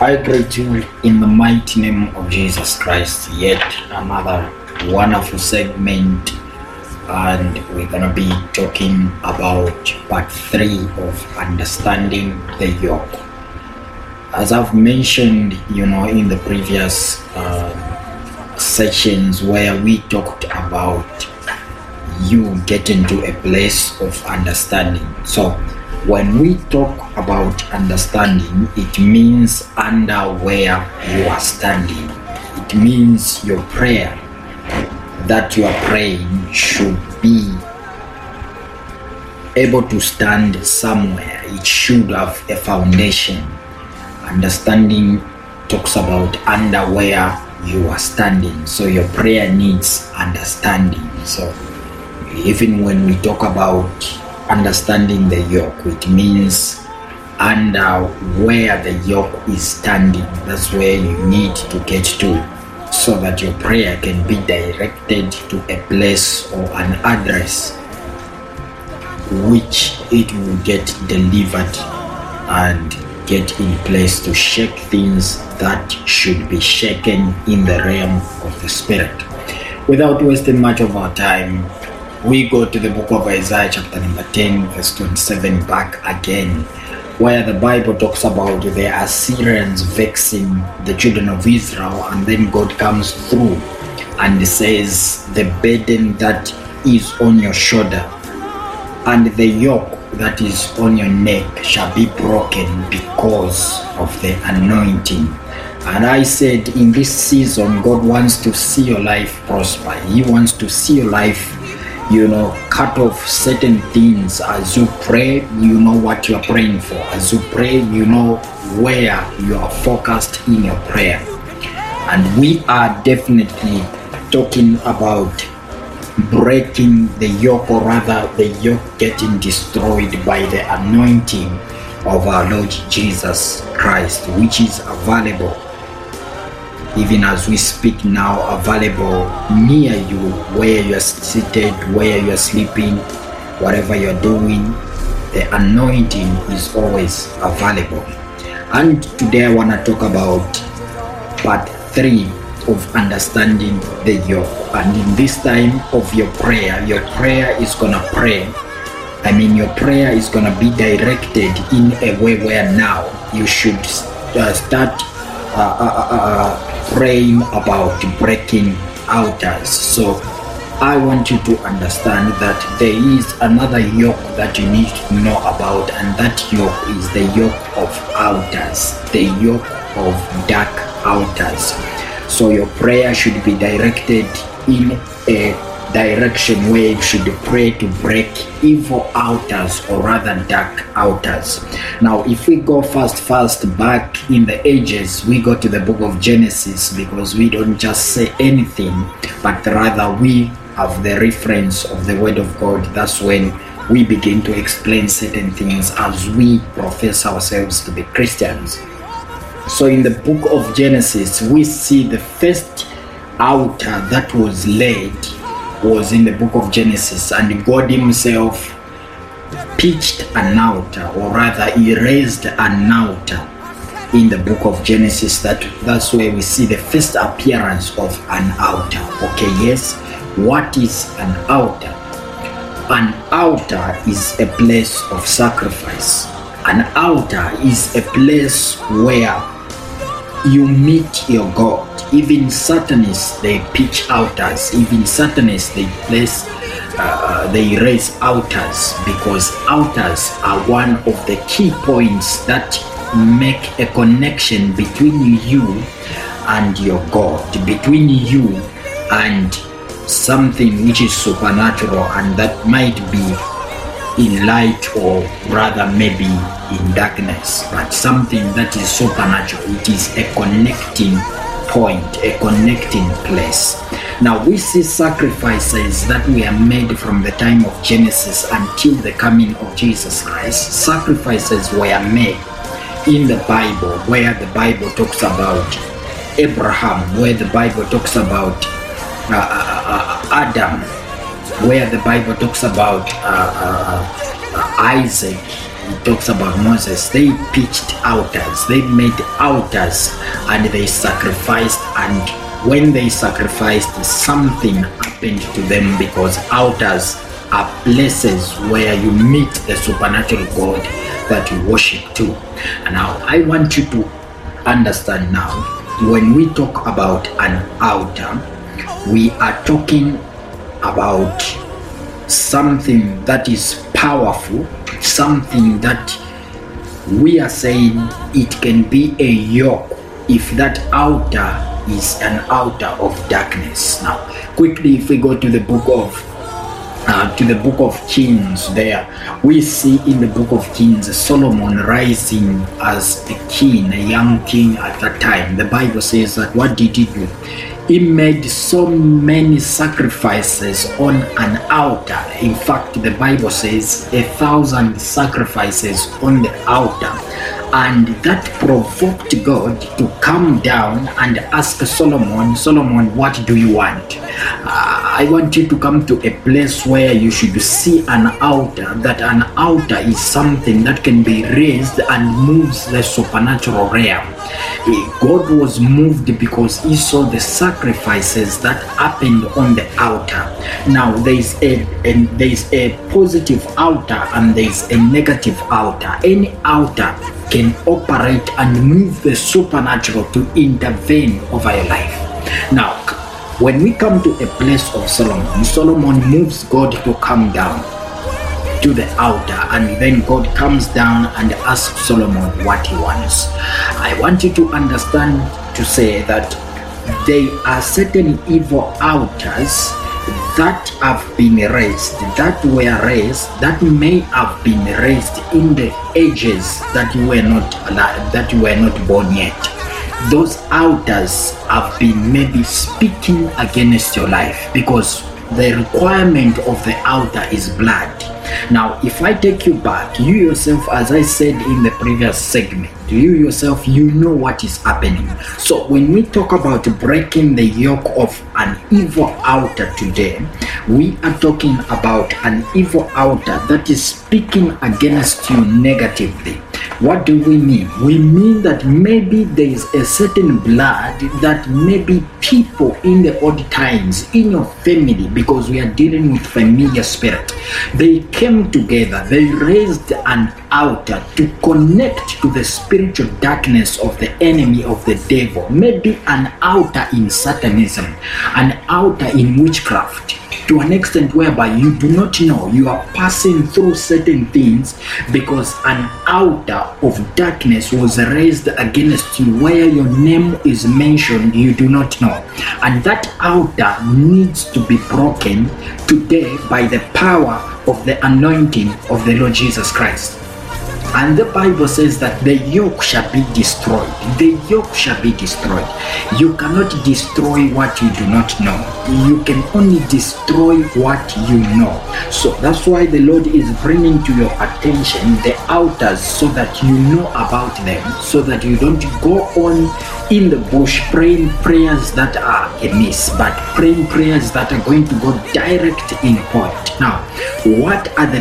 I greet you in the mighty name of Jesus Christ. Yet another wonderful segment, and we're gonna be talking about part three of understanding the yoke. As I've mentioned, you know, in the previous uh, sessions where we talked about you getting to a place of understanding. So, when we talk about understanding, it means under where you are standing. It means your prayer that you are praying should be able to stand somewhere. It should have a foundation. Understanding talks about under where you are standing. So your prayer needs understanding. So even when we talk about understanding the yoke, it means under where the yoke is standing. That's where you need to get to so that your prayer can be directed to a place or an address which it will get delivered and get in place to shake things that should be shaken in the realm of the spirit. Without wasting much of our time, we go to the book of Isaiah, chapter number 10, verse 27, back again, where the Bible talks about the Assyrians vexing the children of Israel, and then God comes through and says, The burden that is on your shoulder and the yoke that is on your neck shall be broken because of the anointing. And I said, in this season, God wants to see your life prosper. He wants to see your life you know, cut off certain things as you pray, you know what you are praying for. As you pray, you know where you are focused in your prayer. And we are definitely talking about breaking the yoke, or rather, the yoke getting destroyed by the anointing of our Lord Jesus Christ, which is available even as we speak now, available near you, where you're seated, where you're sleeping, whatever you're doing. The anointing is always available. And today I want to talk about part three of understanding the yoke. And in this time of your prayer, your prayer is gonna pray. I mean, your prayer is gonna be directed in a way where now you should uh, start uh, uh, uh, praying about breaking outers. So I want you to understand that there is another yoke that you need to know about, and that yoke is the yoke of outers, the yoke of dark outers. So your prayer should be directed in a direction where you should pray to break evil outers or rather dark outers. Now, if we go fast, fast back in the ages, we go to the book of Genesis because we don't just say anything, but rather we have the reference of the word of God. That's when we begin to explain certain things as we profess ourselves to be Christians. So, in the book of Genesis, we see the first altar that was laid was in the book of Genesis, and God Himself pitched an altar, or rather, He raised an altar in the book of Genesis. That that's where we see the first appearance of an altar. Okay, yes. What is an altar? An altar is a place of sacrifice. An altar is a place where you meet your God. Even Satanists, they pitch altars. Even Satanists, they place, uh, they raise altars because altars are one of the key points that make a connection between you and your God, between you and something which is supernatural and that might be in light or rather maybe in darkness, but something that is supernatural. It is a connecting point, a connecting place. Now we see sacrifices that were made from the time of Genesis until the coming of Jesus Christ. Sacrifices were made in the Bible, where the Bible talks about Abraham, where the Bible talks about uh, uh, uh, Adam, where the Bible talks about uh, uh, uh, Isaac, talks about Moses. They pitched altars, they made altars, and they sacrificed. And when they sacrificed, something happened to them because altars are places where you meet the supernatural God that you worship to. Now I want you to understand now when we talk about an altar, we are talking about something that is powerful, something that we are saying it can be a yoke if that outer is an outer of darkness. Now, quickly, if we go to the book of uh, to the book of Kings, there we see in the book of Kings Solomon rising as a king, a young king at that time. The Bible says that what did he do? He made so many sacrifices on an altar. In fact, the Bible says a thousand sacrifices on the altar. And that provoked God to come down and ask Solomon, Solomon, what do you want? Uh, I want you to come to a place where you should see an altar, that an altar is something that can be raised and moves the supernatural realm. God was moved because he saw the sacrifices that happened on the altar. Now there is a, there is a positive altar and there is a negative altar. Any altar can operate and move the supernatural to intervene over your life. Now, when we come to a place of Solomon, Solomon moves God to come down to the altar and then God comes down and asks Solomon what he wants. I want you to understand to say that there are certain evil altars that have been raised, that were raised, that may have been raised in the ages that you were not that you were not born yet. Those altars have been maybe speaking against your life because the requirement of the altar is blood. Now, if I take you back, you yourself, as I said in the previous segment, you yourself, you know what is happening. So, when we talk about breaking the yoke of an evil outer today, we are talking about an evil outer that is speaking against you negatively. What do we mean? We mean that maybe there is a certain blood that maybe people in the old times in your family, because we are dealing with familiar spirit, they came together, they raised an altar to connect to the spiritual darkness of the enemy of the devil. Maybe an altar in Satanism, an altar in witchcraft to an extent whereby you do not know you are passing through certain things because an altar of darkness was raised against you where your name is mentioned you do not know. And that altar needs to be broken today by the power of the anointing of the Lord Jesus Christ and the Bible says that the yoke shall be destroyed. The yoke shall be destroyed. You cannot destroy what you do not know. You can only destroy what you know. So that's why the Lord is bringing to your attention the outers so that you know about them, so that you don't go on in the bush praying prayers that are amiss, but praying prayers that are going to go direct in point. Now, what are the